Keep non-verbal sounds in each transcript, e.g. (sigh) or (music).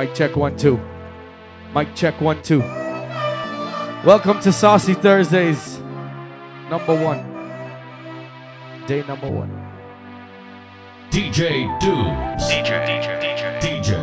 Mic check one, two. Mic check one, two. Welcome to Saucy Thursdays, number one. Day number one. DJ Dudes. DJ, DJ, DJ. DJ.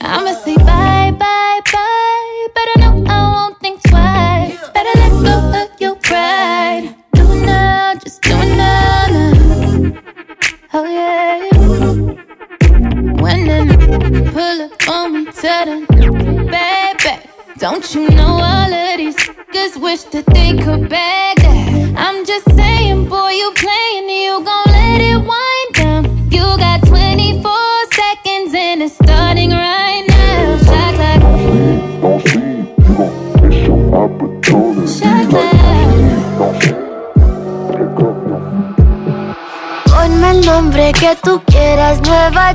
I'ma see.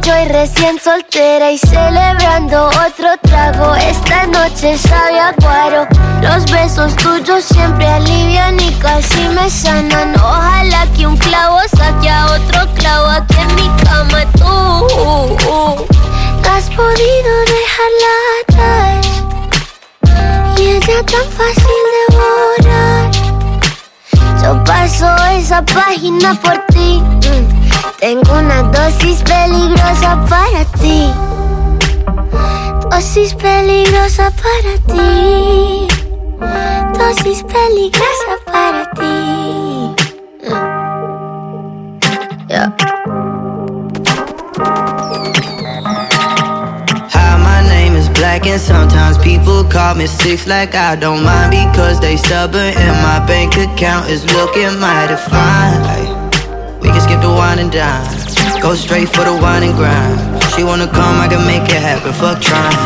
Soy recién soltera y celebrando otro trago. Esta noche sabe a. Los besos tuyos siempre alivian y casi me sanan. Ojalá que un clavo saque a otro clavo aquí en mi cama. Tú has podido dejarla atrás y ella tan fácil de borrar. Paso esa página por ti. Mm. Tengo una dosis peligrosa para ti. Dosis peligrosa para ti. Dosis peligrosa para ti. Mm. black and sometimes people call me six like I don't mind because they stubborn and my bank account is looking mighty fine. We can skip the wine and dine, go straight for the wine and grind. She wanna come, I can make it happen. Fuck trying.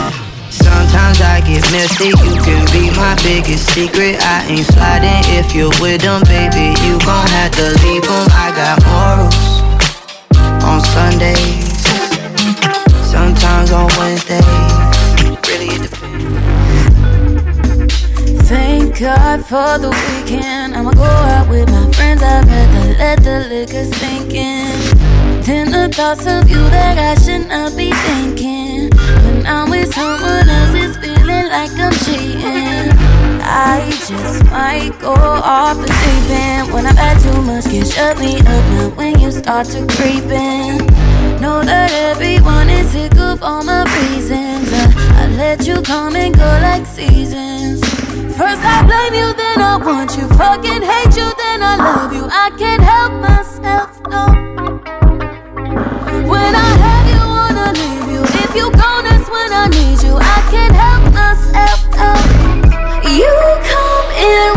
Sometimes I get messy, you can be my biggest secret. I ain't sliding if you're with them, baby. You gon' have to leave them. I got morals on Sundays, sometimes on Wednesdays. card for the weekend. I'ma go out with my friends. I'd rather let the liquor sink in. Then the thoughts of you that I should not be thinking. When I'm with someone else, it's feeling like I'm cheating. I just might go off the deep end. When I've had too much, can shut me up now when you start to creep in. Know that everyone is sick of all my reasons. I, I let you come and go like seasons. First I blame you, then I want you. Fucking hate you, then I love you. I can't help myself, no. When I have you, wanna leave you. If you go, that's when I need you. I can't help myself, no. You come in.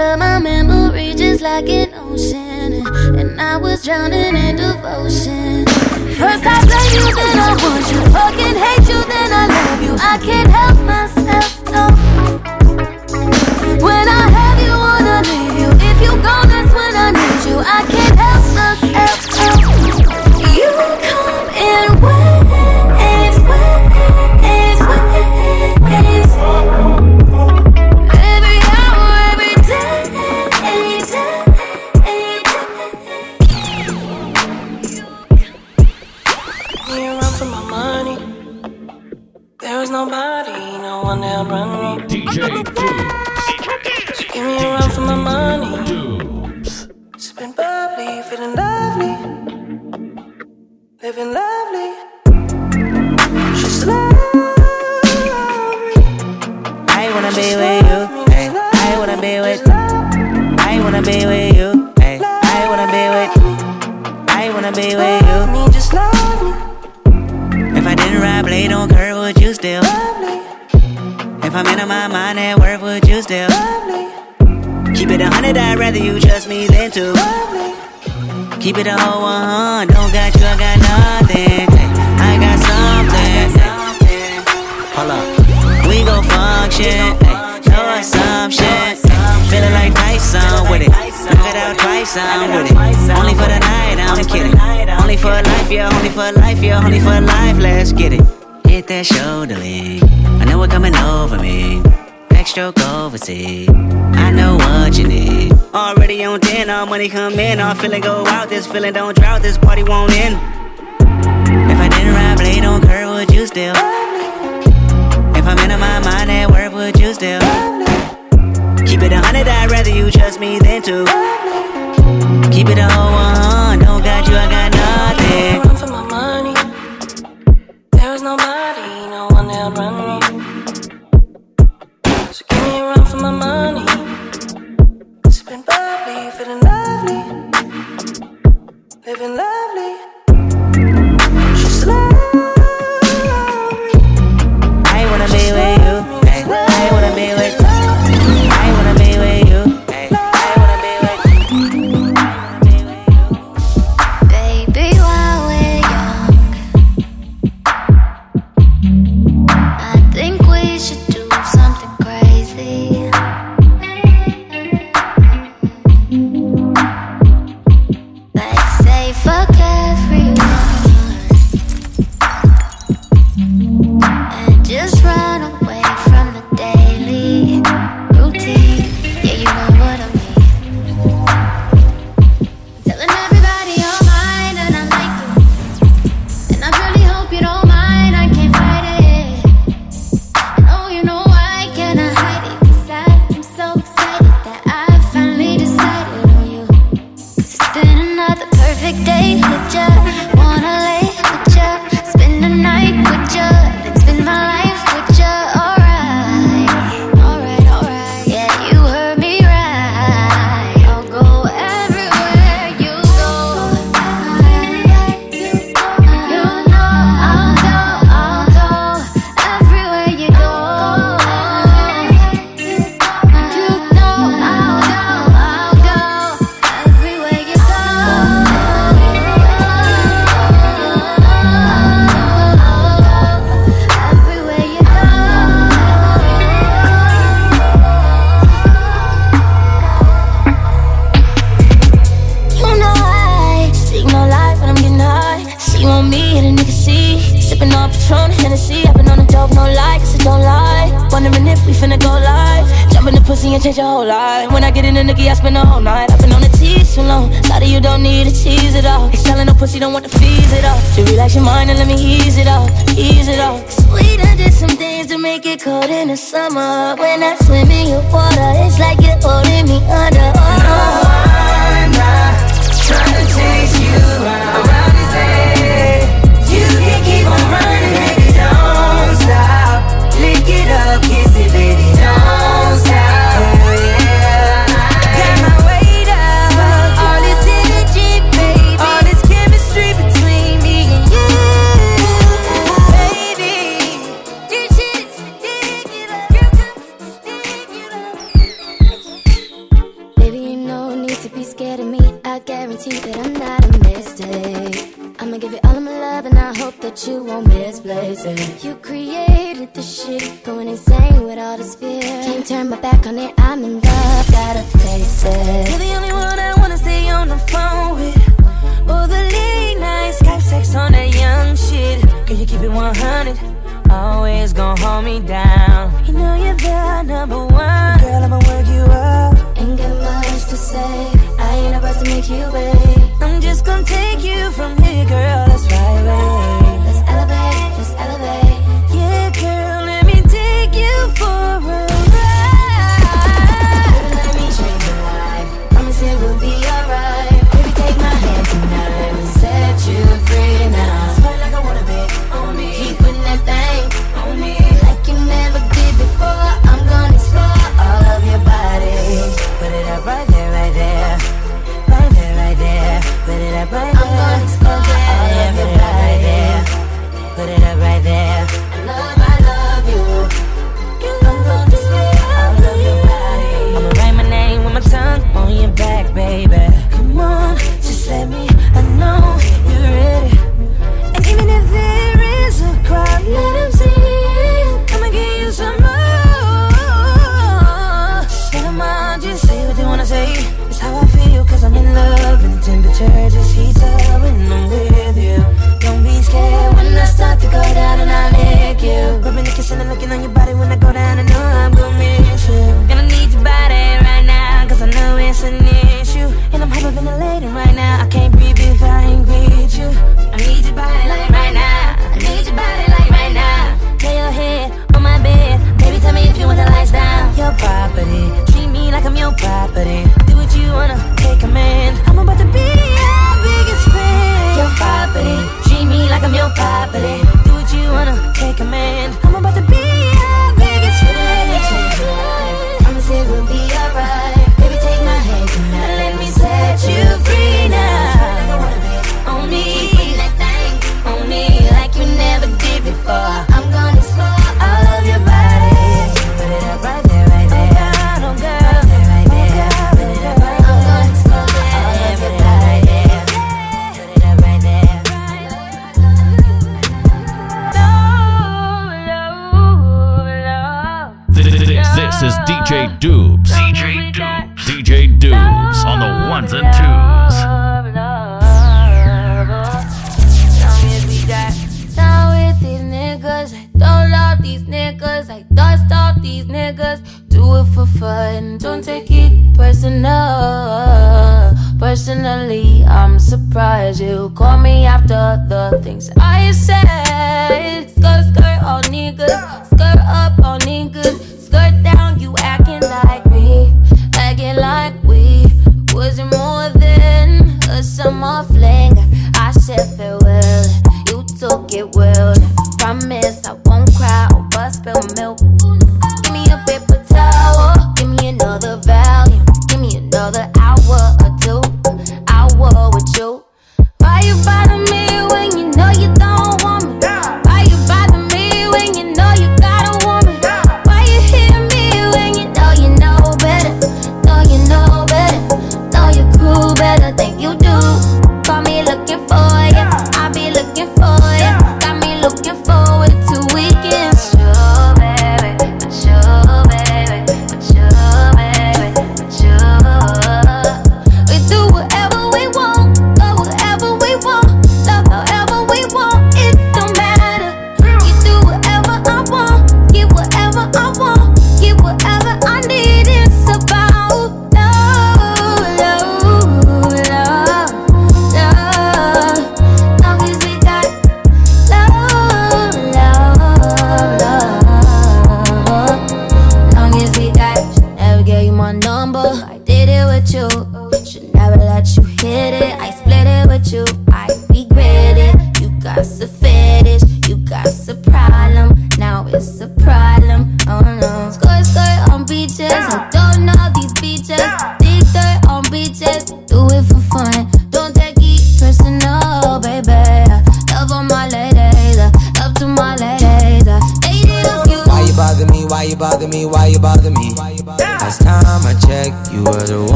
flood my memory just like an ocean. And I was drowning in devotion. First I blame you, then I want you. Fucking hate you, then I love you. I can't help myself, no.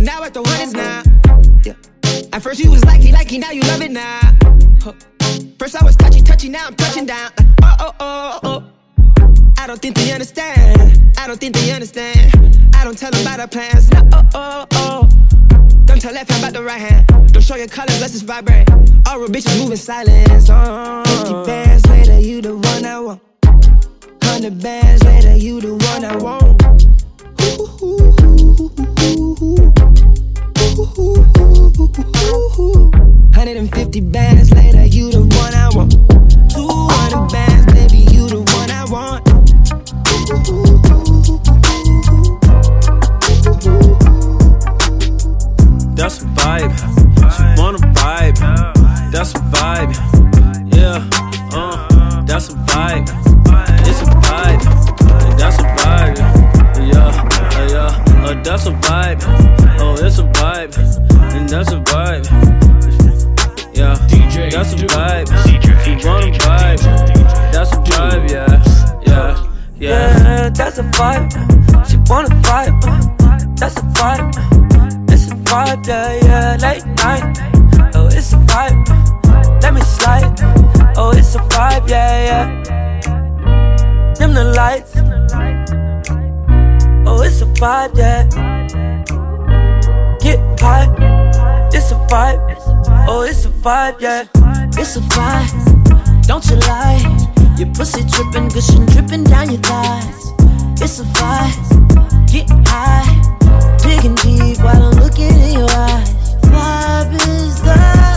But now at the hundreds now. Yeah. At first you was likey, likey, now you love it now. Huh. First I was touchy, touchy, now I'm touching down. Uh, oh, oh, oh, oh. I don't think they understand. I don't think they understand. I don't tell them about our plans. No, oh, oh, oh. Don't tell left hand about the right hand. Don't show your colors, let's just vibrate. All real bitches moving silence. Uh, 50 bands later, you the one I want. 100 bands later, you the one I want. 150 bands later, you the one I want. 200 bands, baby, you the one I want. That's a vibe. She wanna vibe. That's a vibe. Yeah, uh, that's a vibe. Yeah, uh, that's a vibe. Oh, it's a vibe. And that's a vibe. Yeah, DJ that's a vibe. She wanna vibe. That's a vibe. Yeah, yeah, yeah. Yeah, that's a vibe. She wanna vibe. That's a vibe. It's a vibe, yeah, yeah. Late night. Oh, it's a vibe. Let me slide. Oh, it's a vibe, yeah, yeah. Dim the lights. Oh, it's a vibe, yeah. Get high. It's a vibe. Oh, it's a vibe, yeah. It's a vibe. Don't you lie. Your pussy dripping, gushing, dripping down your thighs. It's a vibe. Get high. Digging deep while I'm looking in your eyes. Vibe is the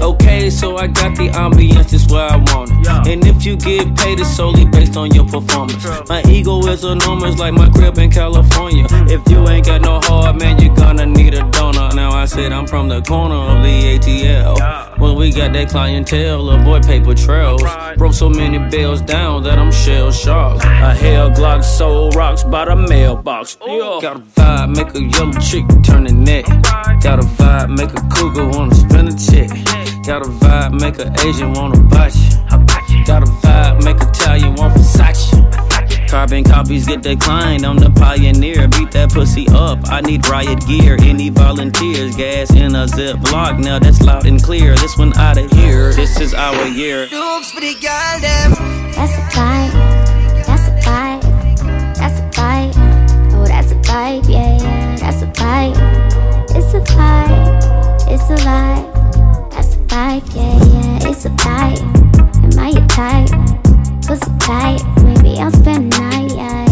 like Okay, so I got the ambiance this where I want it. And if you get paid, it's solely based on your performance. My ego is enormous, like my crib in California. Mm-hmm. If you ain't got no heart, man, you're gonna need a donor. Now I said I'm from the corner of the ATL. Well, we got that clientele, a boy paper trails. Broke so many bills down that I'm shell shocked. A hell Glock soul rocks by the mailbox. Got a vibe, make a yellow chick turn the neck. Got a vibe, make a cougar wanna spin a check. Got a vibe, make a Asian wanna bite you. Got a vibe, make Italian want Versace. Carbon copies get declined. I'm the pioneer. Beat that pussy up. I need riot gear. Any volunteers? Gas in a Ziploc. Now that's loud and clear. This one out of here. This is our year. Dukes for the girl, them. That's a vibe. That's a vibe. That's a vibe. Oh, that's a vibe. Yeah, yeah. That's a vibe. It's a vibe. It's a vibe. Vibe. Yeah, yeah. It's a vibe. Am I your type? Pussy tight. Maybe I'll spend the night. Yeah,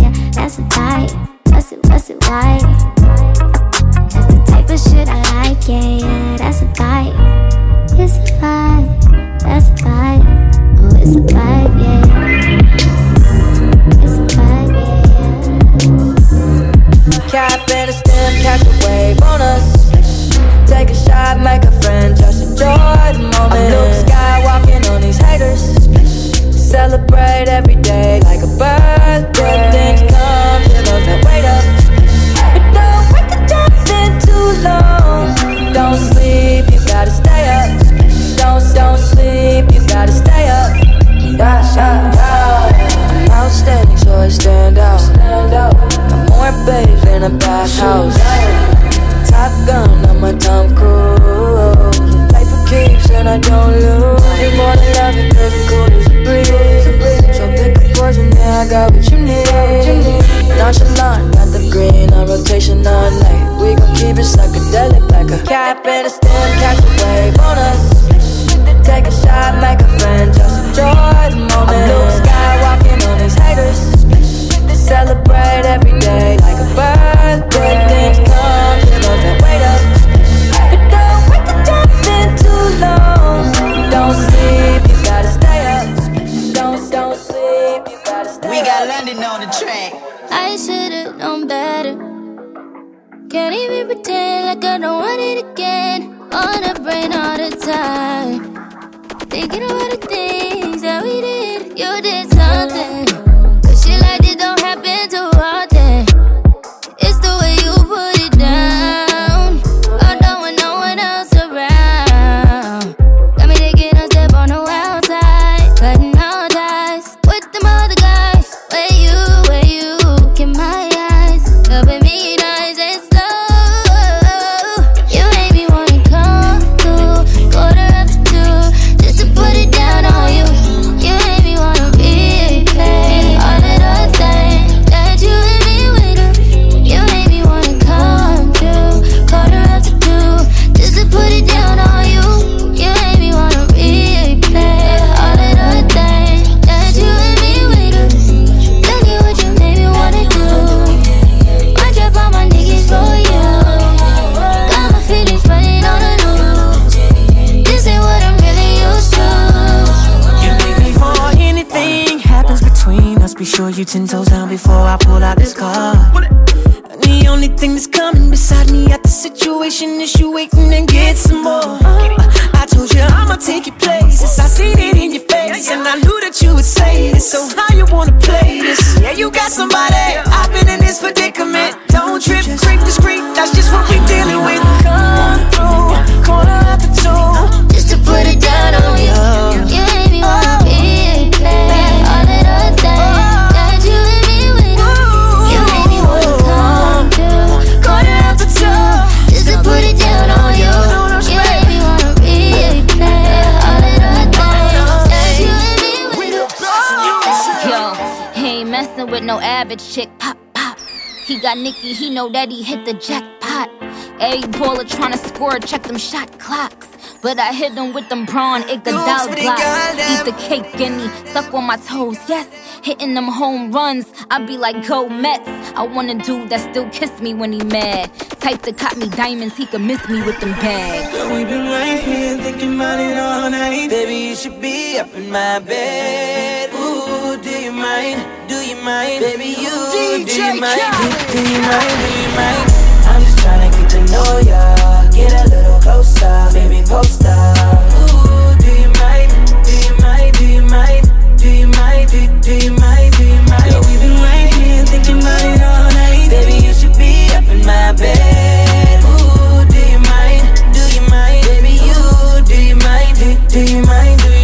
got Nicky, he know that he hit the jackpot. Every baller tryna score, check them shot clocks. But I hit him with them 'Bron Iguodala blocks. Eat the cake, guinea, suck on my toes, yes. Hitting them home runs, I be like, go Mets. I want a dude that still kiss me when he mad. Type that caught me diamonds, he could miss me with them bags. Girl, we've been right here thinking about it all night. Baby, you should be up in my bed. Ooh, do you mind? Do you mind? Baby, you do you mind? Do, do you mind? Do you mind? I'm just tryna get to know ya. Get a little closer, baby, post up. Ooh, do you mind? Do you mind? Do you mind? Do you mind? Do, do you mind? Do you mind? Girl, we've been right here thinking about it all night. Baby, you should be up in my bed. Ooh, do you mind? Do you mind? Baby, you do you mind? Do, do you mind? Do you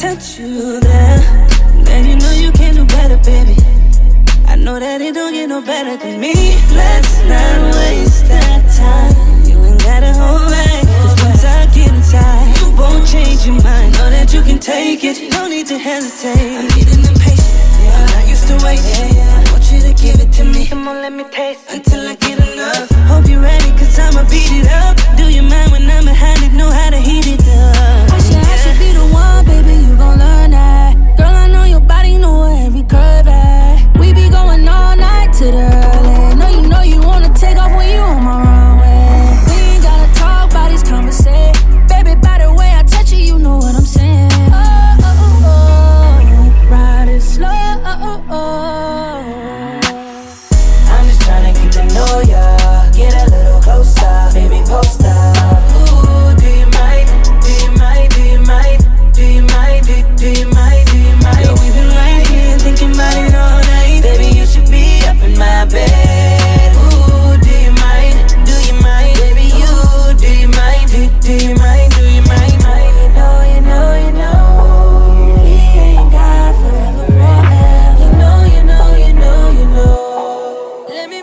touch you there? Then you know you can do better, baby. I know that it don't get no better than me. Let's not waste that time. You ain't gotta hold back. Cause once I get inside, you won't change your mind. Know that you can take it. No need to hesitate. I'm needing the patience. Yeah, I'm not used to wait. Yeah, yeah. I want you to give it to me. Come on, let me taste it. until I get enough. Hope you're ready, cause I'ma beat it up. Do you mind when I'm behind it? Know how to heat it up.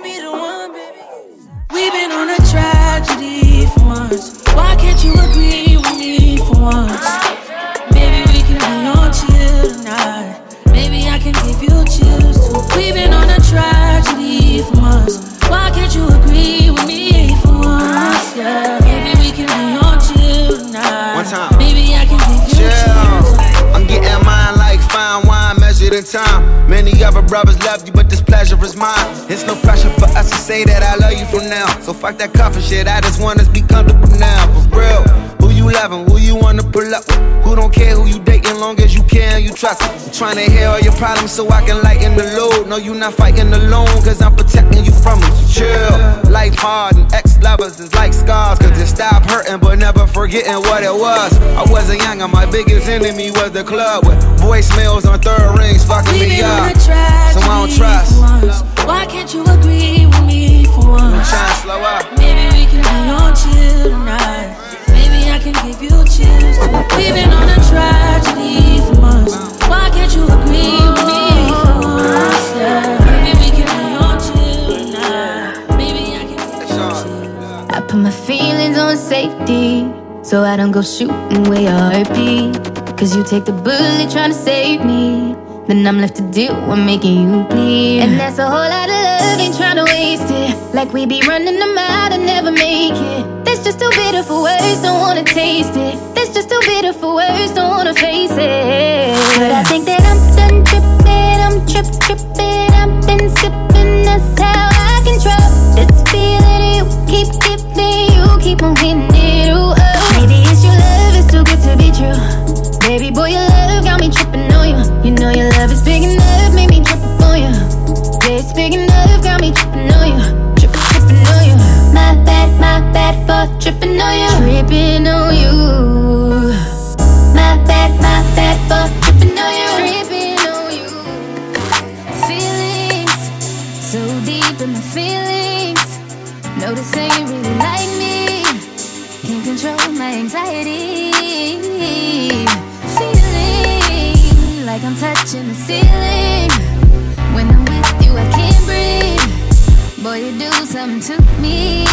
be the one, baby. We've been on a tragedy for months. Why can't you agree with me for once? Maybe we can be on chill tonight. Maybe I can give you chills too. We've been on a tragedy for months. Why can't you agree with me for once? Yeah. Maybe we can be on chill tonight. One time. Maybe I can give you chill. chills. I'm getting mine like fine wine measured in time. Many other brothers left pleasure is mine. It's no pressure for us to say that I love you from now. So fuck that coffin shit, I just want us be comfortable now. For real, who you loving, who you wanna pull up with? Who don't care who you dating, long as you and you trust me. I'm trying to hear all your problems so I can lighten the load. No, you're not fighting alone, cause I'm protecting you from them. So chill. Life hard and ex lovers is like scars, cause they stop hurting but never forgetting what it was. I wasn't young and my biggest enemy was the club with voicemails on third rings fucking We've me up. So I don't trust. once. Why can't you agree with me for I'm once? trying to slow up. Maybe we can be on chill tonight. Maybe I can give you chills. We've been on a tragedy for months. Why can't you agree with me for once? Maybe we can be on chill tonight. Maybe I can give you. I put my feelings on safety so I don't go shooting where your heartbeat. Cause you take the bullet trying to save me. Then I'm left to deal with making you bleed. And that's a whole lot of love, ain't trying to waste it. Like we be running them out and never make it. That's just too bitter for words, don't wanna taste it. That's just too bitter for words, don't wanna face it. But I think that I'm done tripping, I'm trip tripping. I've been sipping, that's how I control this feeling. You keep giving, you keep on hitting it. Ooh, oh. Maybe it's your love, it's too good to be true. Baby boy, your love got me tripping tripping on you. Tripping on you. My bad, my bad for tripping on you. Tripping on you. Feelings so deep in my feelings. No, this ain't really like me. Can't control my anxiety. Feeling like I'm touching the ceiling. When I'm with you, I can't breathe. Boy, you do something to me.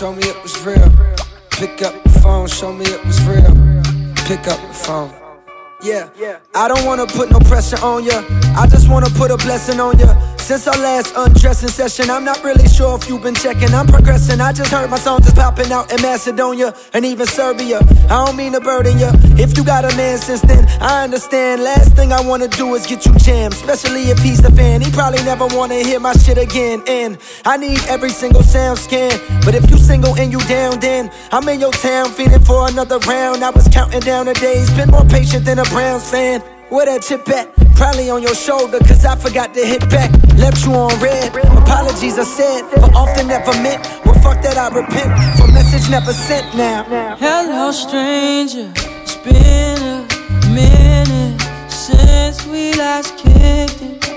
Show me it was real. Pick up the phone, show me it was real. Pick up the phone. Yeah, I don't wanna put no pressure on ya. I just wanna put a blessing on ya. Since our last undressing session, I'm not really sure if you've been checking. I'm progressing. I just heard my songs is popping out in Macedonia and even Serbia. I don't mean to burden ya. If you got a man since then, I understand. Last thing I wanna do is get you jammed, especially if he's the fan. He probably never wanna hear my shit again. And I need every single sound scan. But if you single and you down, then I'm in your town feeling for another round. I was counting down the days, been more patient than a Browns fan. Where that chip at? Probably on your shoulder, cause I forgot to hit back. Left you on red. Apologies I said, but often never meant. Well, fuck that, I repent. For message never sent now. Hello, stranger. It's been a minute since we last kicked it.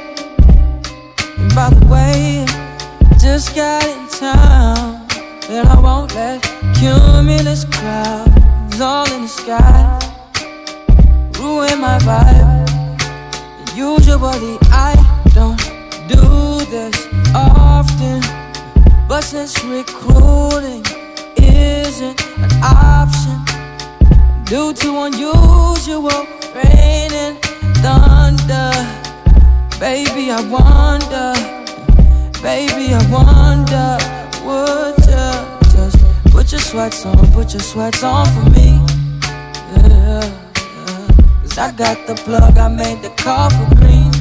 And by the way, I just got in town. And I won't let cumulus clouds all in the sky ruin my vibe. Usually I don't do this often, but since recruiting isn't an option due to unusual rain and thunder, baby I wonder, baby I wonder, would you just put your sweats on, put your sweats on for me? Yeah. Cause I got the plug, I made the call for green.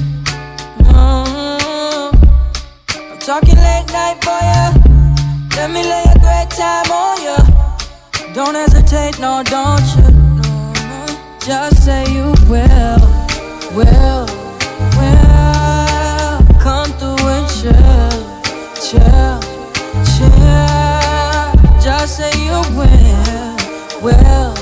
Mm. I'm talking late night for ya. Let me lay a great time on ya. Don't hesitate, no, don't you? No. Just say you will, will, will. Come through and chill, chill, chill. Just say you will, will.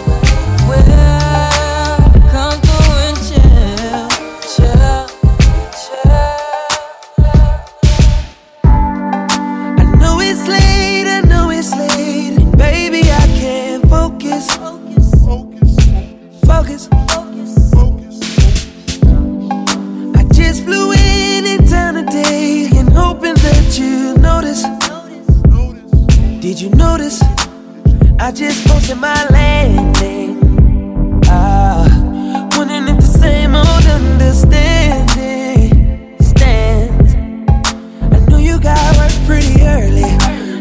focus. I just flew in in town today and hoping that you notice. Did you notice? I just posted my landing. Ah, wondering if the same old understanding stands. I know you got work pretty early.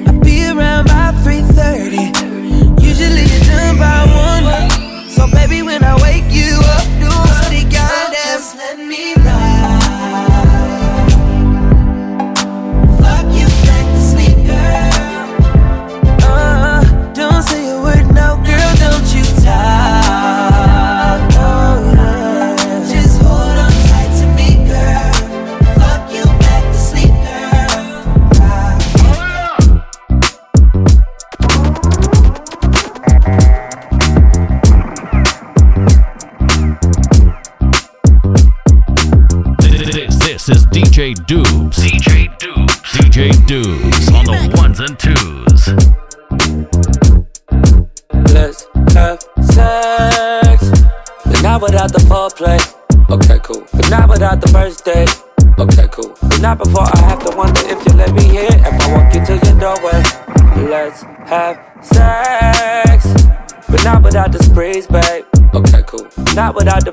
I'll be around by 3:30. So baby, when I wake you up,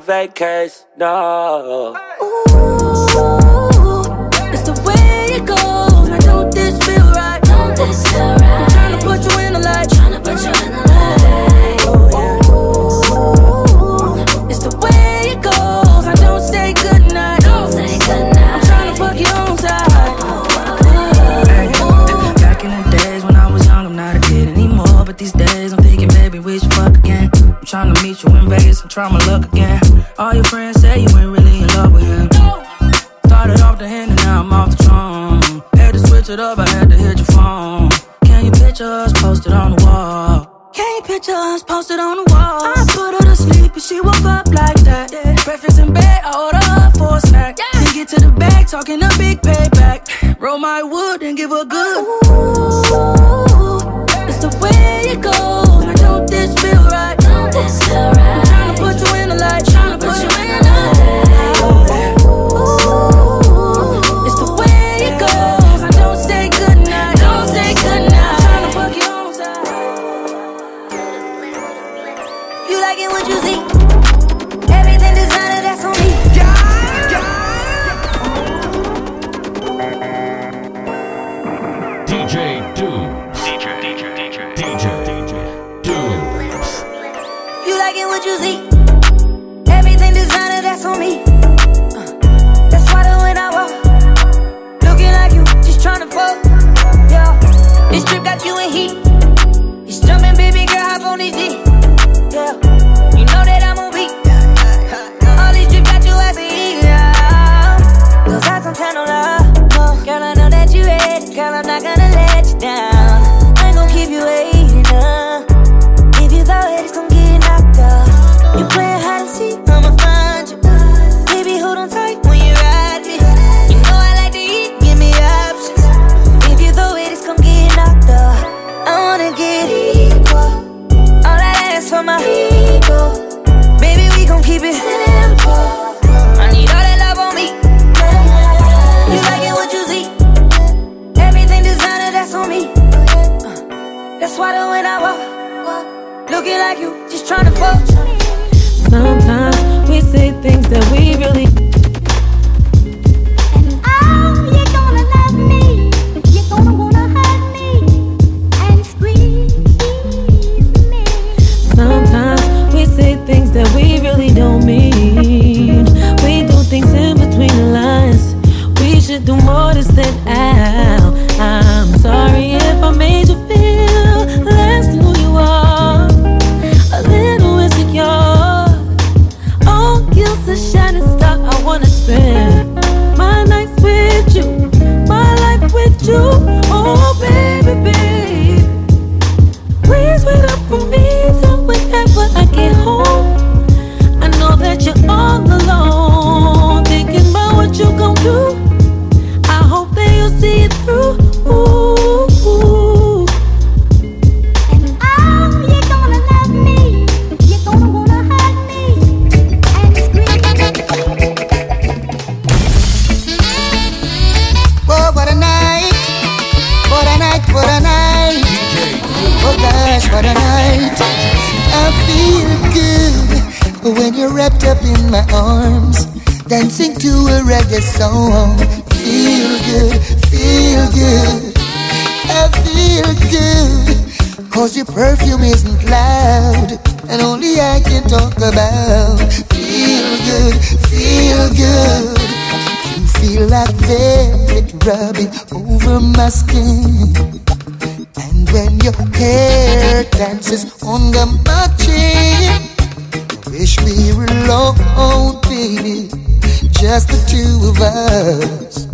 Not without the vacays. No. It's the way it goes. Now don't this feel right? Don't this feel right? I'm trying to put you in the light. Trying to put you in the light. It's the way it goes. Now don't say goodnight. Don't say goodnight. I'm trying to fuck you on side. Back in the days when I was young, I'm not a kid anymore. But these days I'm thinking, baby, we should fuck again. I'm trying to meet you in Vegas and try my luck again. All your friends say you ain't really in love with him. Started off the hand and now I'm off the throne. Had to switch it up, I had to hit your phone. Can you picture us posted on the wall? Can you picture us posted on the wall? I put her to sleep and she woke up like that. Breakfast in bed, I order her for a snack. Then get to the bag, talking a big payback. Roll my wood and give her good. It's got you in heat. It's jumping, baby girl, hop on this D. Yeah, you know that I'm on beat. All these trips got you as yeah. Cause I don't tell no. Girl, I know that you ready. Girl, I'm not gonna let you down. I ain't gonna keep you waiting. Like you, just tryna fuck. Sometimes we say things that we really. Oh, you're gonna love me. You're gonna wanna hurt me and squeeze me. Sometimes we say things that we really don't mean. We do things in between the lines. We should do more to stand out. Reggae song. Feel good, feel good, I feel good. Cause your perfume isn't loud, and only I can talk about. Feel good, feel good. You feel like velvet rubbing over my skin. And when your hair dances on the my chin, wish we were alone, baby, just the two of us.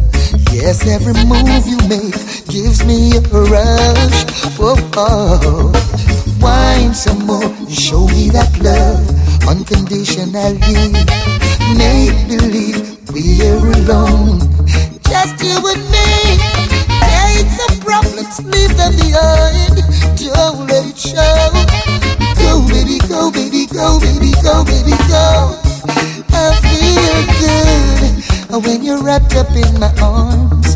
Yes, every move you make gives me a rush. Whoa, oh. wine some more, show me that love unconditionally. Make believe we're alone, just you and me. Take the problems, leave them behind. Don't let it show. Go, baby, go, baby, go, baby, go, baby, go. I feel good when you're wrapped up in my arms,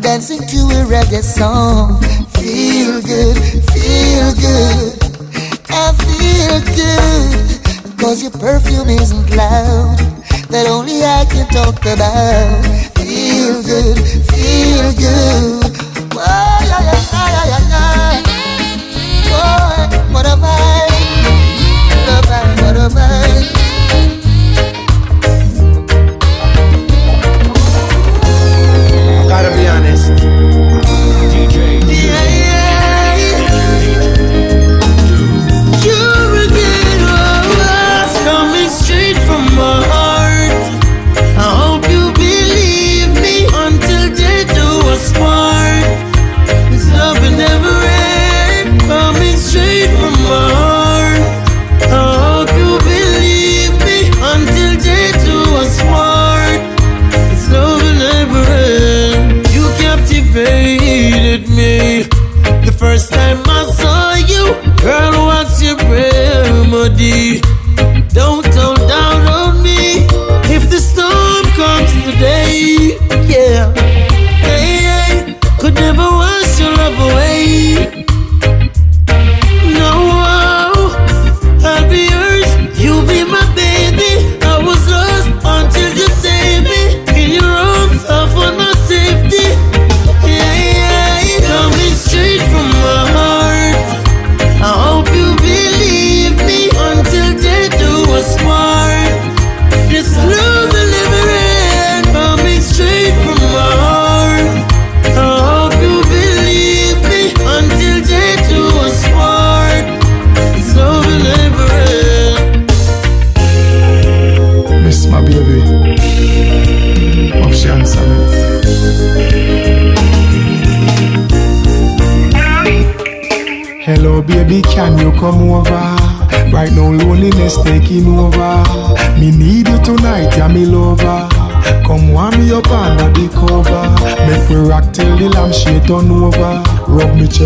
dancing to a reggae song. Feel good, feel good. I feel good, cause your perfume isn't loud, that only I can talk about. Feel good, feel good. Yeah, yeah, yeah, yeah, yeah. What a vibe, what a vibe, what a vibe.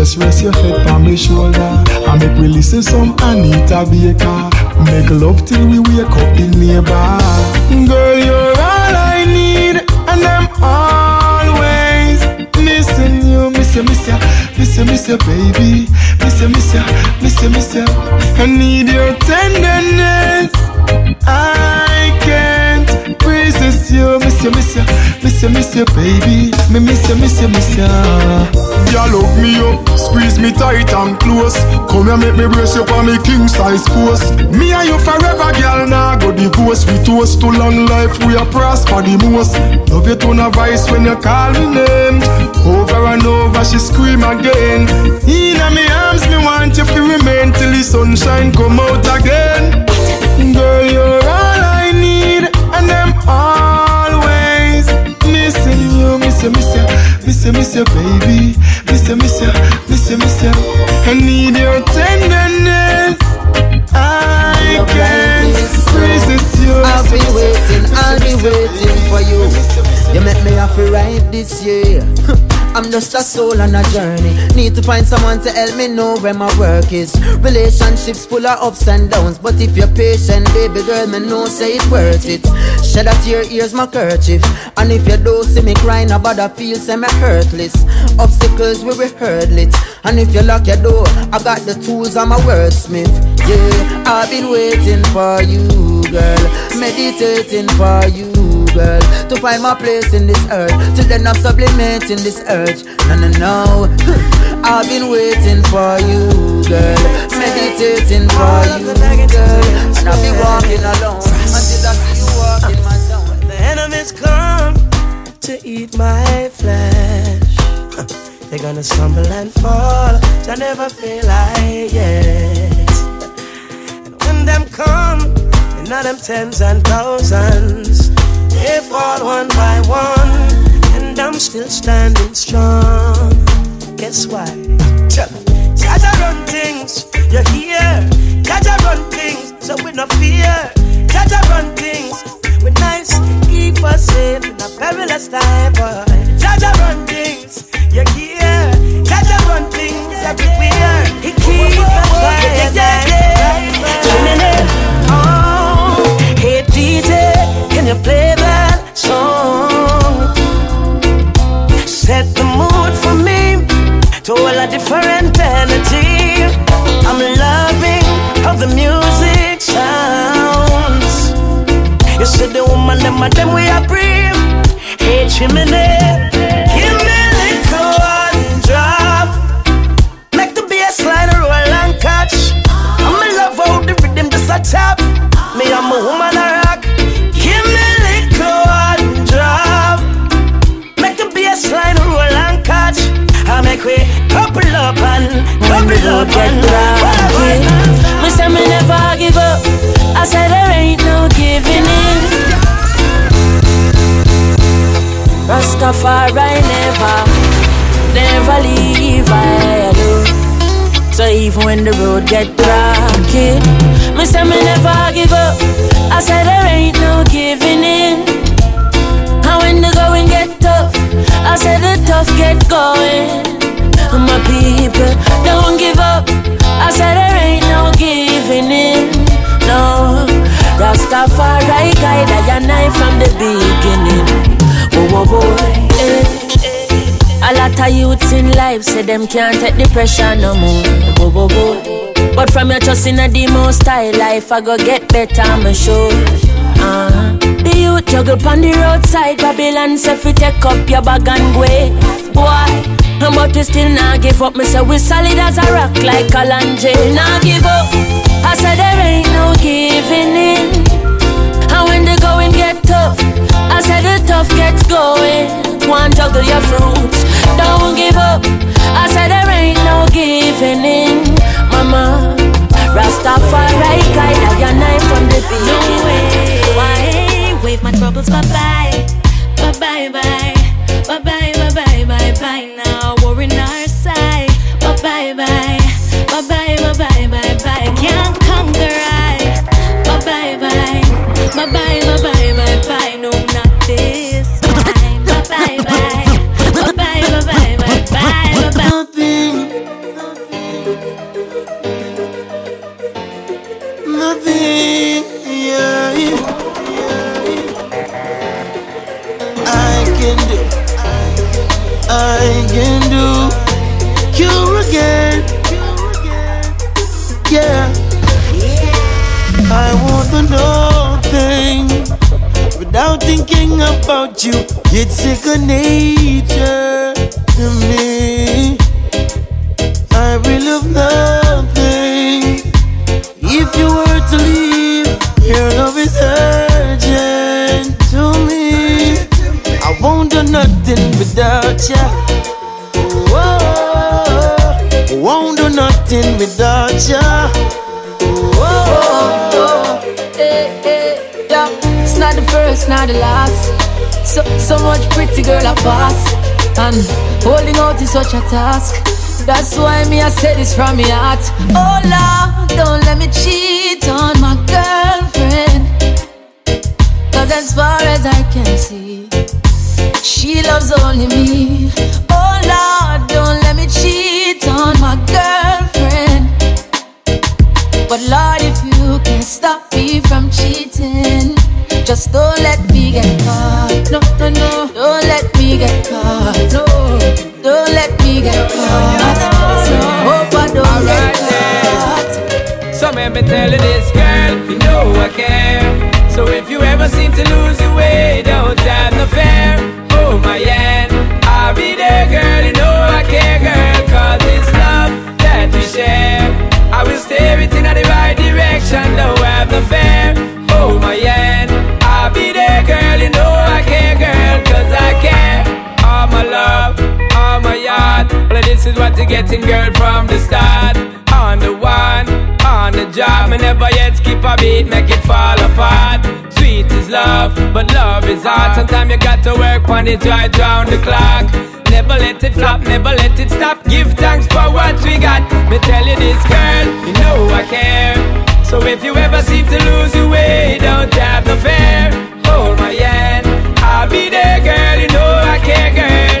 Chest, rest your head on me shoulder. I make we listen some Anita Baker. Make love till we wake up the neighbor. Girl, you're all I need, and I'm always missing you. Miss you, miss you, miss you, miss you, baby. Miss you, miss you, miss you, miss you. I need your tenderness. Miss you, miss you, miss you, miss you, baby. Me miss you, miss you, miss you. You love me up, squeeze me tight and close. Come here, make me brace you for me king size post. Me and you forever, girl. Now go divorce. We toast to long life. We are prosper the most. Love you to a voice when you call me name. Over and over, she scream again. In me arms, me want you to remain till the sunshine come out again. Girl, you're you, miss you, baby, miss you, miss you, miss you, miss you. I need your tenderness. I can't resist you. I'll be waiting, I'll be waiting for you. You make me happy right this year. (laughs) I'm just a soul on a journey. Need to find someone to help me know where my work is. Relationships full of ups and downs, but if you're patient, baby girl, me know say it worth it. Shed a tear, here's my kerchief. And if you don't see me crying about a feel, say me hurtless. Obstacles we will hurdle it. And if you lock your door, I got the tools, I'm a wordsmith. Yeah, I've been waiting for you, girl. Meditating for you, girl. To find my place in this earth. Till then I'm sublimating this urge. No, no, no. (laughs) I've been waiting for you, girl. Meditating for you, girl. And I'll be walking alone until I see you walk in my zone. The enemies come to eat my flesh. (laughs) They're gonna stumble and fall. I never feel like yet. And when them come, and not them tens and thousands, they fall one by one, and I'm still standing strong. Guess why? Jah Jah run things, you hear? Jah Jah run things, so we no fear. Jah Jah run things, we nice, keep us safe in a perilous time, boy. Jah Jah run things, you hear? Jah Jah run things everywhere. He keep the fire song? Set the mood for me to all a different energy. I'm loving how the music sounds. You said the woman, them them we are breathe. Hey, chimney, give couple up and Me say me never give up. I said there ain't no giving in. Rastafari never, never leave I do. So even when the road get rocky, me say me never give up. I said there ain't no giving in. And when the going get tough, I said the tough get going. My people don't give up. I said there ain't no giving in. No, Rastafari guide I and I from the beginning. Whoa, whoa, whoa. Eh. A lot of youths in life say them can't take the pressure no more. Whoa, whoa, whoa. But from your trust in a most high life, I go get better, I'm sure. Uh-huh. The youth juggle on the roadside, Babylon say fi take up your bag and go. Boy, but we still not give up. Me say we solid as a rock like Kalanje. Not give up. I said there ain't no giving in. And when the going get tough, I said the tough gets going. One juggle your fruits, And holding out is such a task. That's why me I say this from my heart. Oh Lord, don't let me cheat on my girlfriend. Cause as far as I can see, she loves only me. Oh Lord, don't let me cheat on my girlfriend. But Lord, if you can stop me from cheating, just don't let me get caught. No, no, no, get caught. No, don't let me get caught. So hope I don't All get right caught. So let me tell you this, girl, you know I care. So if you ever seem to lose your way, don't have no fear. Oh my hand, I'll be there, girl. You know I care, girl. Cause it's love that we share. I will steer it in the right direction. Don't have no fear. Oh my hand, I'll be there, girl. You know. my yard. Well, this is what you're getting, girl, from the start. On the one, on the job. Me never yet skip a beat, make it fall apart. Sweet is love, but love is hard. Sometimes you got to work on it right round the clock. Never let it flop, never let it stop. Give thanks for what we got. Me tell you this, girl, you know I care. So if you ever seem to lose your way, don't have no fear. Hold my hand, I'll be there, girl. You know I care, girl.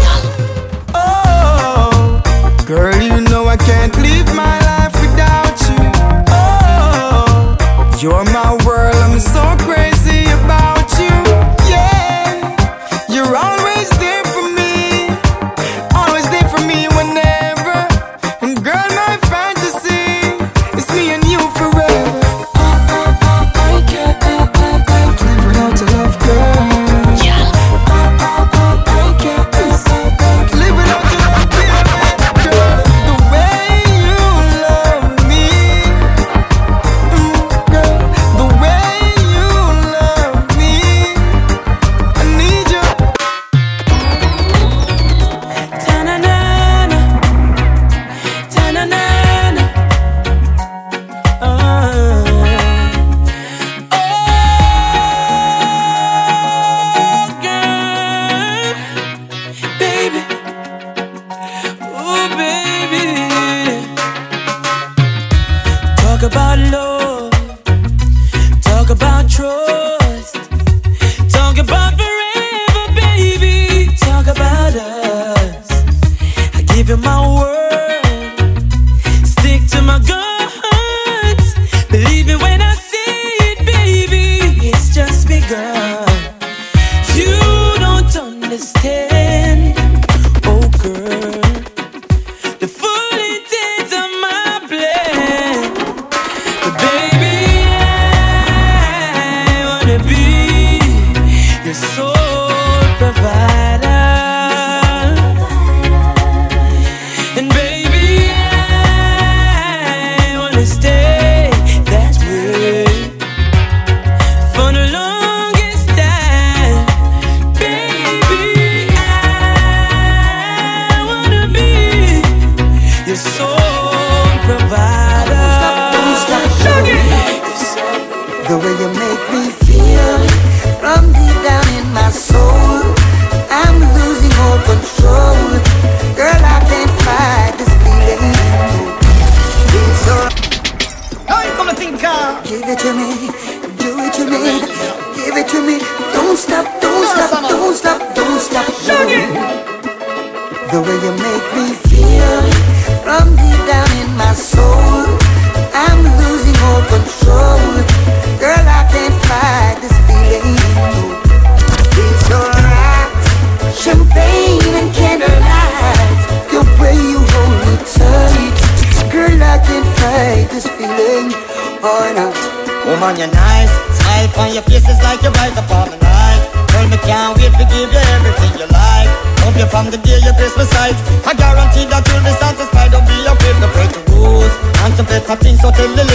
Better things, so tell the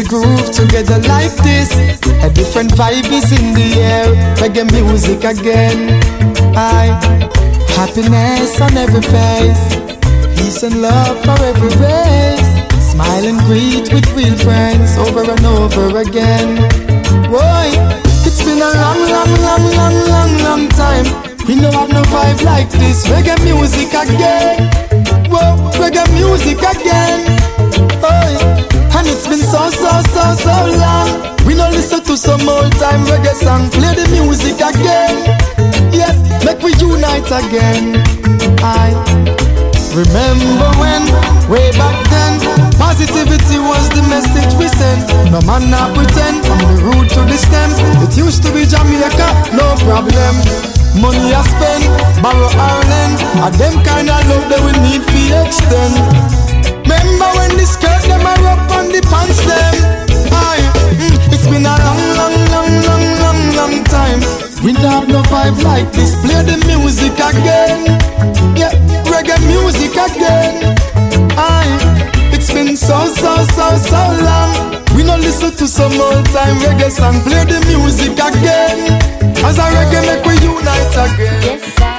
we groove together like this, a different vibe is in the air. Reggae music again. I happiness on every face, peace and love for every race. Smile and greet with real friends over and over again. Boy, it's been a long, long, long, long, long, long time. We know have no vibe like this. Reggae music again. Whoa, reggae music again. Boy, and it's been so, so, so, so long. We no listen to some old time reggae song. Play the music again. Yes, make we unite again. I remember when, way back then, positivity was the message we sent. No man not pretend from the root to the stem. It used to be Jamaica, no problem. Money I spend, borrow or lend. And them kind of love that we need to extend. Remember when the skirt them are up on the pants them? Aye, mm, it's been a long, long, long, long, long, long time. We don't have no vibe like this. Play the music again. Yeah, reggae music again. Aye, it's been so, so, so, so long. We no listen to some old time reggae song. Play the music again. As a reggae make we unite again. Ooh,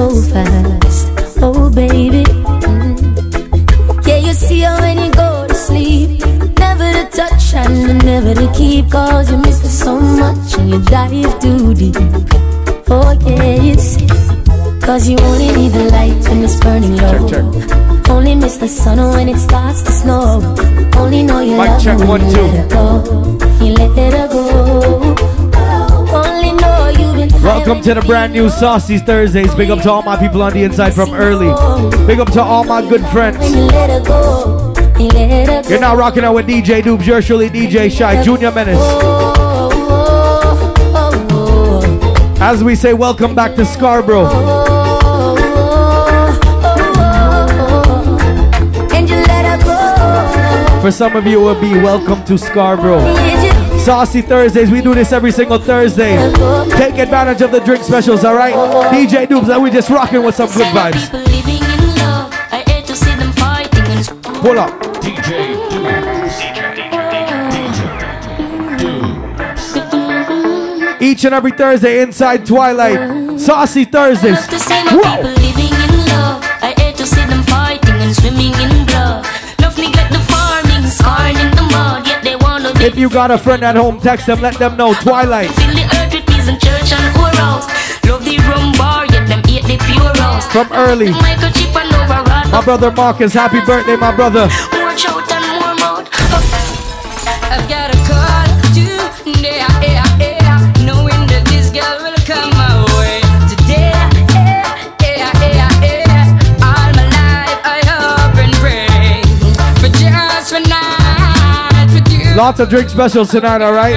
so fast. Oh, baby. Mm. Yeah, you see her when you go to sleep. Never to touch and never to keep. Cause you miss her so much and you dive too deep. Oh, yeah, you see. Cause you only need the light when it's burning low. Only miss the sun when it starts to snow. Only know you Mic love check, her one, when you two. let her go. You let her go. Welcome to the brand new Saucy Thursdays. Big up to all my people on the inside from early. Big up to all my good friends. You're now rocking out with DJ Dubes, yours truly, DJ Shy, Junior Menace. As we say, welcome back to Scarborough. For some of you, it will be welcome to Scarborough. Saucy Thursdays, we do this every single Thursday. Take advantage of the drink specials, alright? DJ Dubes, and we just rocking with some good vibes. Living in love, I hate to see them fighting and it's Pull up. DJ Each and every Thursday inside Twilight. Saucy Thursdays. to see my Whoa. If you got a friend at home, text them, let them know. Twilight. fill the earth with peace and church and whorehouse. Love the rum bar, yet them hate the pure. From early. Microchip and overrun. My brother Marcus, happy birthday, my brother. Lots of drink specials tonight, alright?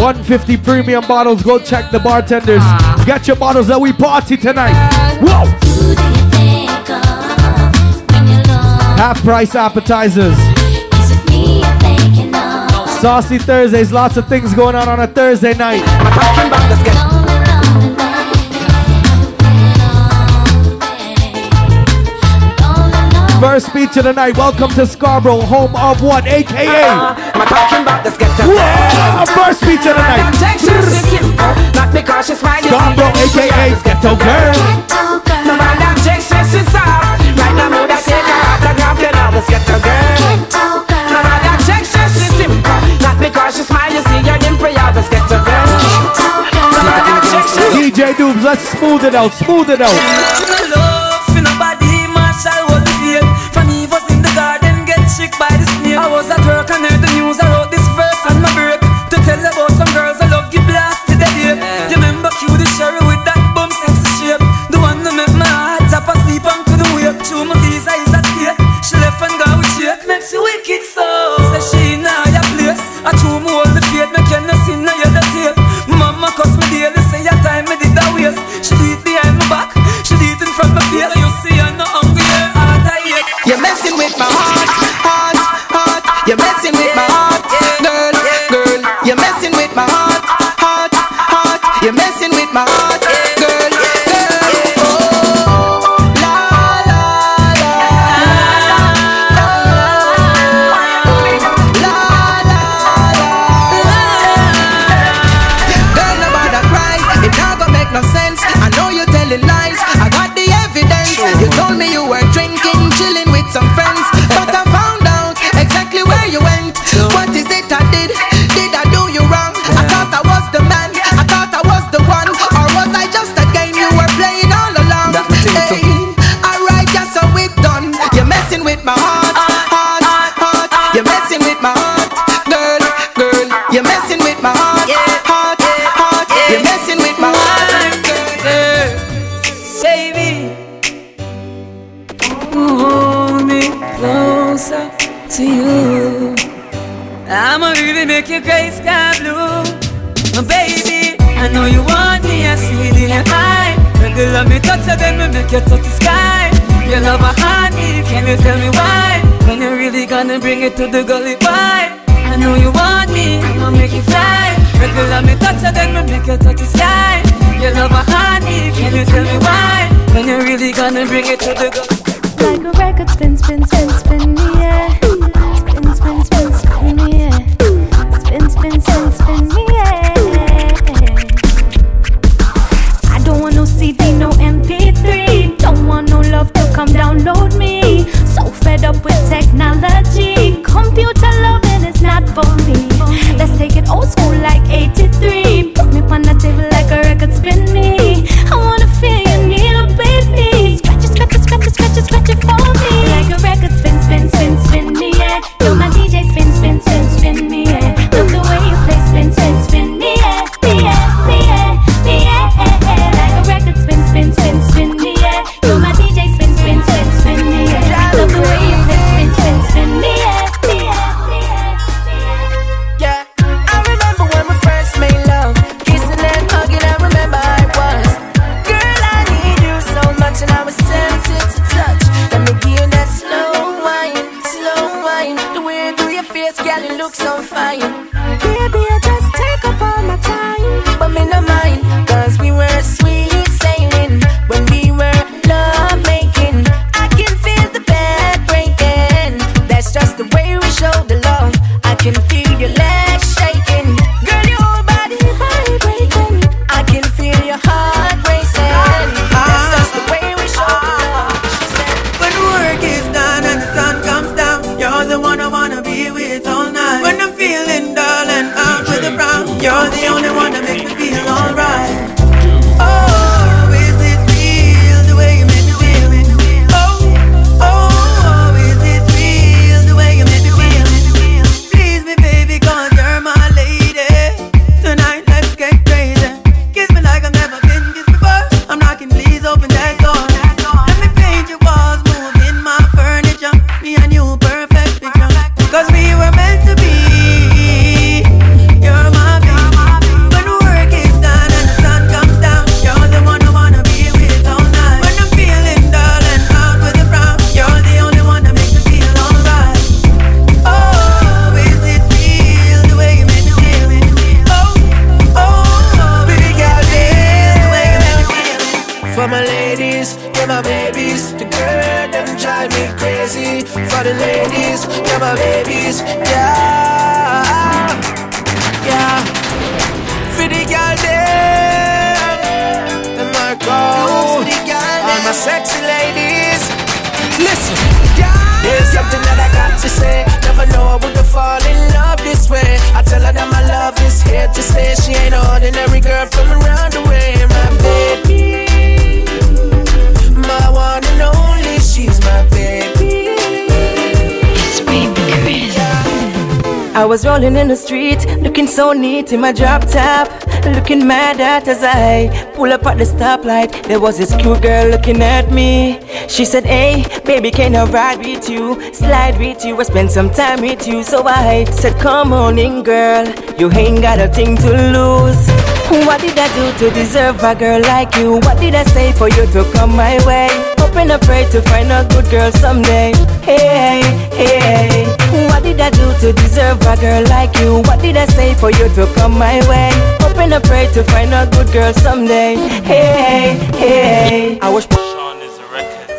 150 premium bottles. Go check the bartenders. Ah. Get your bottles that we party tonight. Whoa! Half price appetizers. Saucy Thursdays. Lots of things going on on a Thursday night. First speech of the night. Welcome to Scarborough, home of what? AKA. I'm talking about the skeptic. Whoa! First speech of the night. Not because she's my Scarborough, AKA Ghetto Girl. No man that takes she's out. Right now, mood I take her out the ground, you know the skeptic girl. No man that takes she's simple. Not because she's smile, you see your dimple, you're the skeptic girl. No man that takes DJ Dubes, let's smooth it out, smooth it out. Bring it to the gully vibe. I know you want me, I'ma make you fly. Regular me touch her, then me make you touch the sky. Your love a honey, can you tell me why? When you really gonna bring it to the gully? Like a record You're the only one. was rolling in the street, looking so neat in my drop top. Looking mad at as I pull up at the stoplight. There was this cute girl looking at me. She said, Hey, baby, can I ride with you? Slide with you, I spend some time with you. So I said, Come on in, girl, you ain't got a thing to lose. What did I do to deserve a girl like you? What did I say for you to come my way? Hoping I pray to find a good girl someday. Hey, Hey, what did I do to deserve a girl like you? What did I say for you to come my way? Hoping I pray to find a good girl someday. Hey, hey, I wish. Sean is a the records.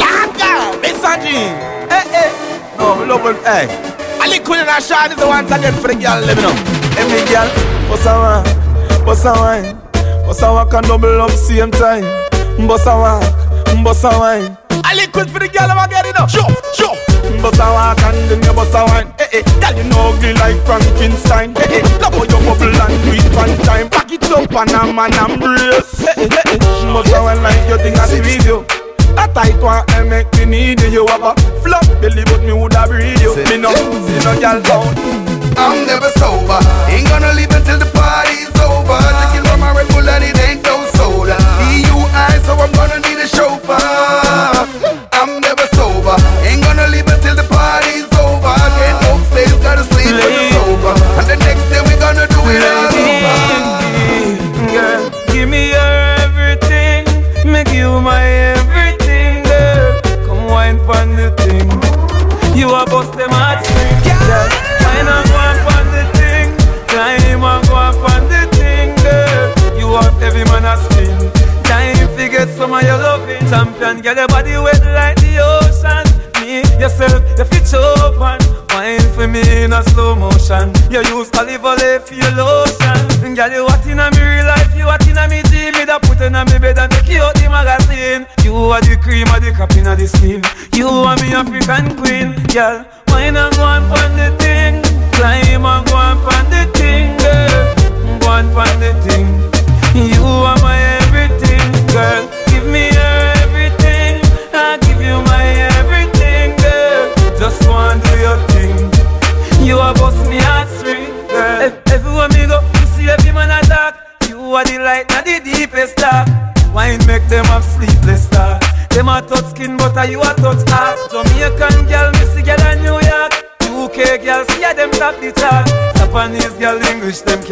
Langa, messaging. Hey, hey. No, love it. Hey. Ali Queen and Sean is the ones again for the girl living up. Hey, me girl, what's a wine? What's a wine? What's a walk and double up same time? What's a walk? What's a wine? Ali Queen for the girl again bust a walk and then you bust a wine. Eh eh, girl you know ugly like Frankenstein. Eh eh, love how you bubble and do it one time. Pack it up and a man embrace. Eh eh eh eh, bust a wine like you think I see with you. A tight one and make me need you have a flop belly but me woulda breed you. Me no, me no girl down. I'm never sober. Ain't gonna leave until the party's over. Taking it from my Red Bull and it ain't no girl.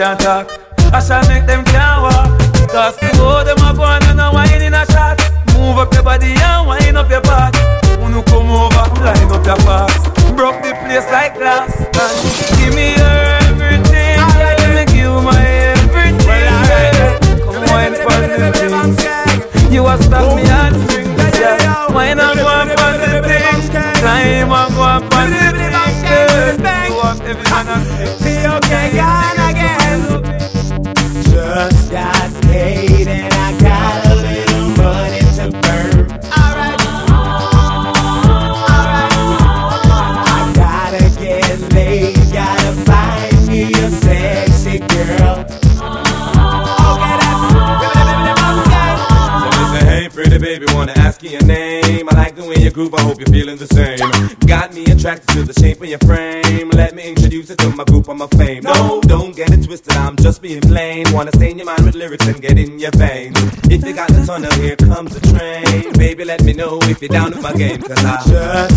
can't talk. if you down for again, cause I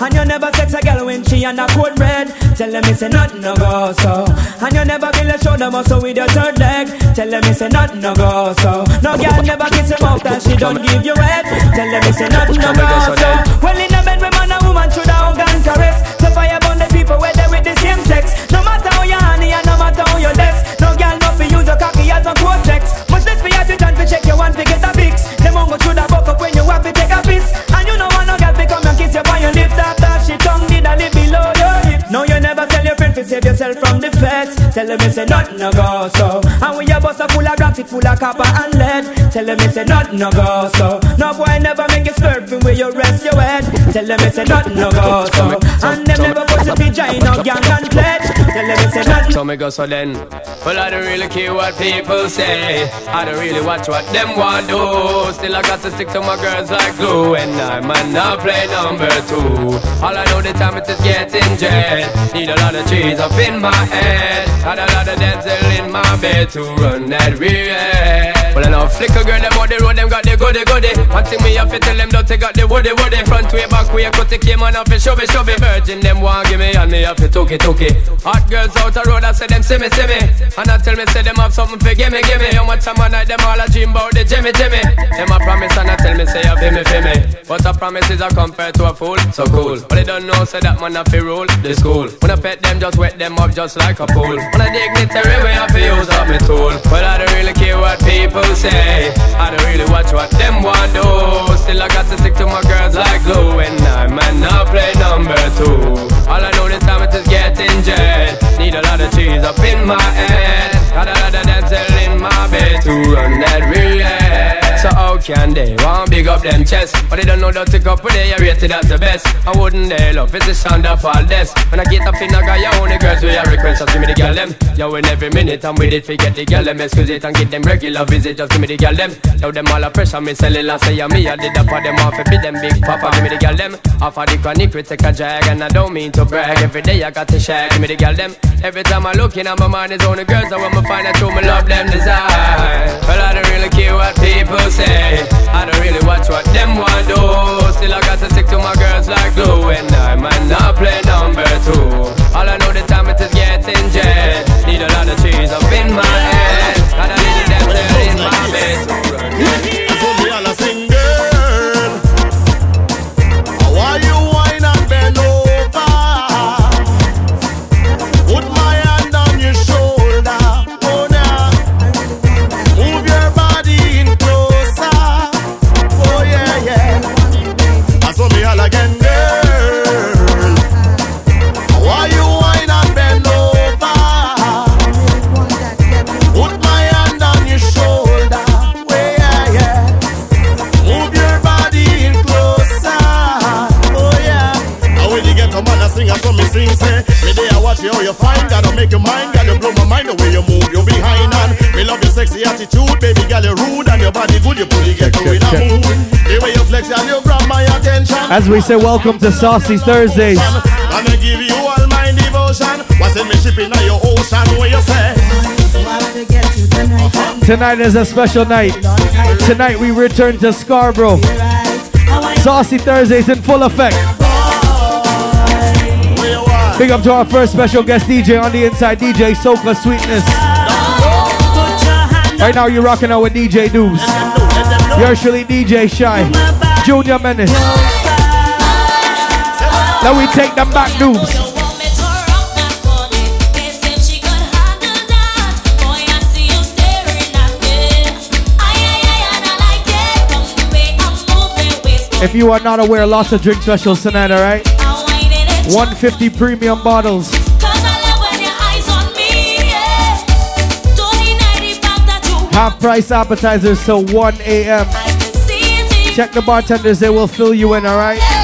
And you never sex a girl when she and a cold red. Tell them me say nothing no go so. And you never build a shoulder muscle with your third leg. Tell them me say nothing no go so. No girl never kiss him out and she don't give you head. Tell them me say nothing no go so. Well in a bed with man and woman should hug and caress. So fire burn the people where they with the same sex. No matter how you honey and no matter how you less. No girl no for use your cocky as a cortex. Much less fi have to check your one to get a fix. Them won't go through the save yourself from the feds. Tell them it's a nothing no go so. And when your bus a full of it full of copper and lead. Tell them it's a nothing no go so. No boy never make you slurping where you rest your head. Tell them it's a nothing no go so. And them put your vagina gang and pledge. Tell them it's a nothing. So me go so then. Well, I don't really care what people say. I don't really watch what them want do. Still, I got to stick to my girls like glue. And I might not play number two. All I know the time it is getting jet. Need a lot of cheese up in my head. Had a lot of dental in my bed to run that real. Well, I know flicker girl, them on the road, them got the goody goody. One thing me have to tell them, don't they got the woody woody. Front way, back way, cut the came on up and show me, show me. Virgin, them want give me, and me have to took it, it. Hot girls out the road, I say them see me, see me. And I tell me, say them have something for gimme, gimme. How much time I night, them all a dream about the Jimmy, Jimmy. Them a promise, and I tell me, say, you feel me, feel me. But a promise is a compared to a fool, so cool. But they don't know, say that man a fi rule the school. When I pet them, just wet them up just like a pool. When I dignitary way, I fi use up my tool. But I don't really care what people say. I don't really watch what them want do. Still I got to stick to my girls like glue. And I might not play number two. All I know this time is getting jet. Need a lot of cheese up in my head. Got a lot of dental in my bed to run that relay. So how can they want big up them chest? But they don't know that to go up with they rated as the best. I wouldn't they love it's the sound of all this. When I get up in a guy, you only girls with a request, just give me the girl them. Yo, in every minute I'm with it, forget the girl them. Excuse it and get them regular visit, just give me the girl them. Yo, them all a pressure, me sell it last say me. I did up for them off, be them big papa, give me the girl them. Off of the chronic, we take a drag, and I don't mean to brag. Every day I got to share, give me the girl them. Every time I look in, my mind is on the girls, I want me find out who me love them desire. Well, I don't really care what people say. I don't really watch what them want do. Still I got to stick to my girls like glue, and I might not play number two. All I know the time it is getting jet. Need a lot of cheese up in my head. Got a little dental in my bed. So me all a sing, girl. Why you As we say, welcome to Saucy Thursdays. I'ma give you all my devotion. What's in me shipping on your ocean? Where you say? Tonight is a special night. Tonight we return to Scarborough. Saucy Thursdays in full effect. Big up to our first special guest DJ on the inside, DJ Soca Sweetness. Right now you're rocking out with DJ Dubes. You're surely DJ Shy. Junior Menace. Now we take them back, Dubes. If you are not aware, lots of drink specials tonight, alright? 150 premium bottles. Half price appetizers till 1 a.m. Check the bartenders, they will fill you in, alright?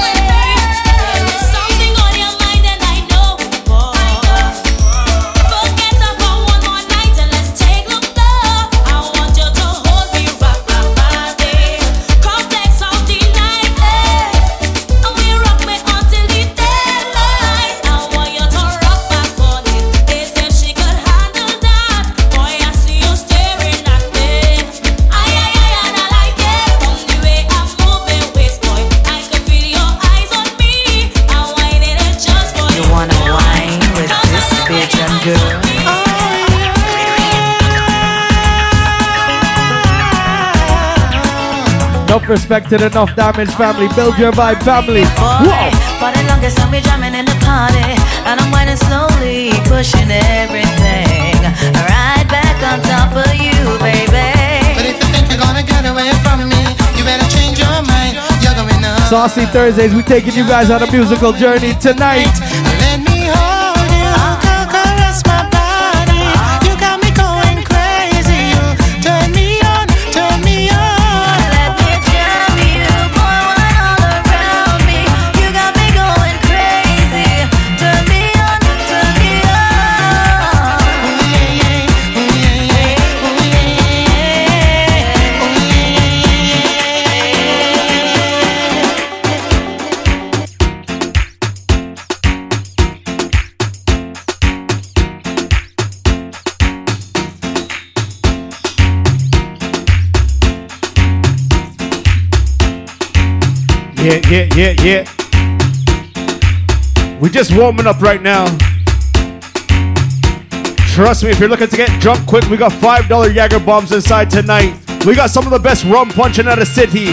Enough respected, enough damage, family. Build your vibe, family. Whoa! For the longest time we jamming in the party And I'm whining slowly, pushing everything Right back on top of you, baby But if you think you're gonna get away from me, you better change your mind. You're going up. Saucy Thursdays, we taking you guys on a musical journey tonight. Yeah, yeah, yeah, yeah. We're just warming up right now. Trust me, if you're looking to get drunk quick, we got $5 Jager bombs inside tonight. We got some of the best rum punching out of city.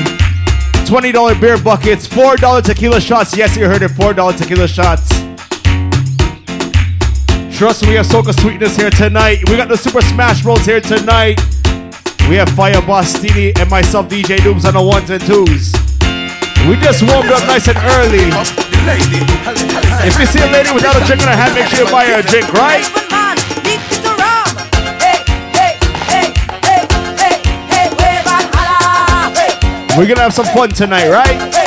$20 beer buckets, $4 tequila shots. Yes, you heard it, $4 tequila shots. Trust me, we have Soca Sweetness here tonight. We got the Super Smash Rolls here tonight. We have Fire Boss Bostini and myself, DJ Dubes, on the ones and twos. We just warmed up nice and early. If you see a lady without a drink in her hand, make sure you buy her a drink, right? We're gonna have some fun tonight, right?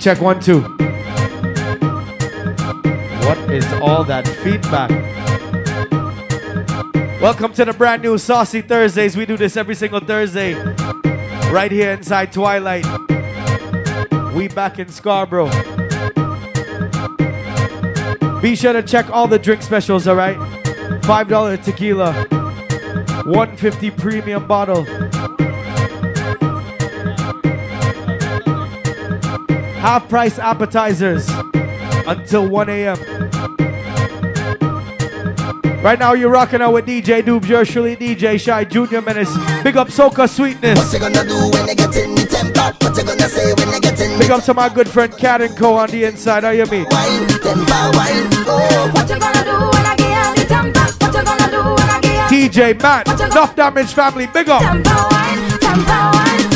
Check one, two. What is all that feedback? Welcome to the brand new Saucy Thursdays. We do this every single Thursday, right here inside Twilight. We back in Scarborough. Be sure to check all the drink specials, all right? $5 tequila, 150 premium bottle. Half price appetizers until 1 a.m. Right now, you're rocking out with DJ Dubes, yours truly, DJ Shy Junior Menace. Big up Soca Sweetness. What you gonna do when you get in the temper? What you gonna say when you get in Big up to my good friend Cat and Co on the inside. How you mean? wine? Temper wine. Oh, What you gonna do when I get out the temper? What you gonna do when I get out TJ Matt, Enough Damage Family. Big up. temper wine, temper wine?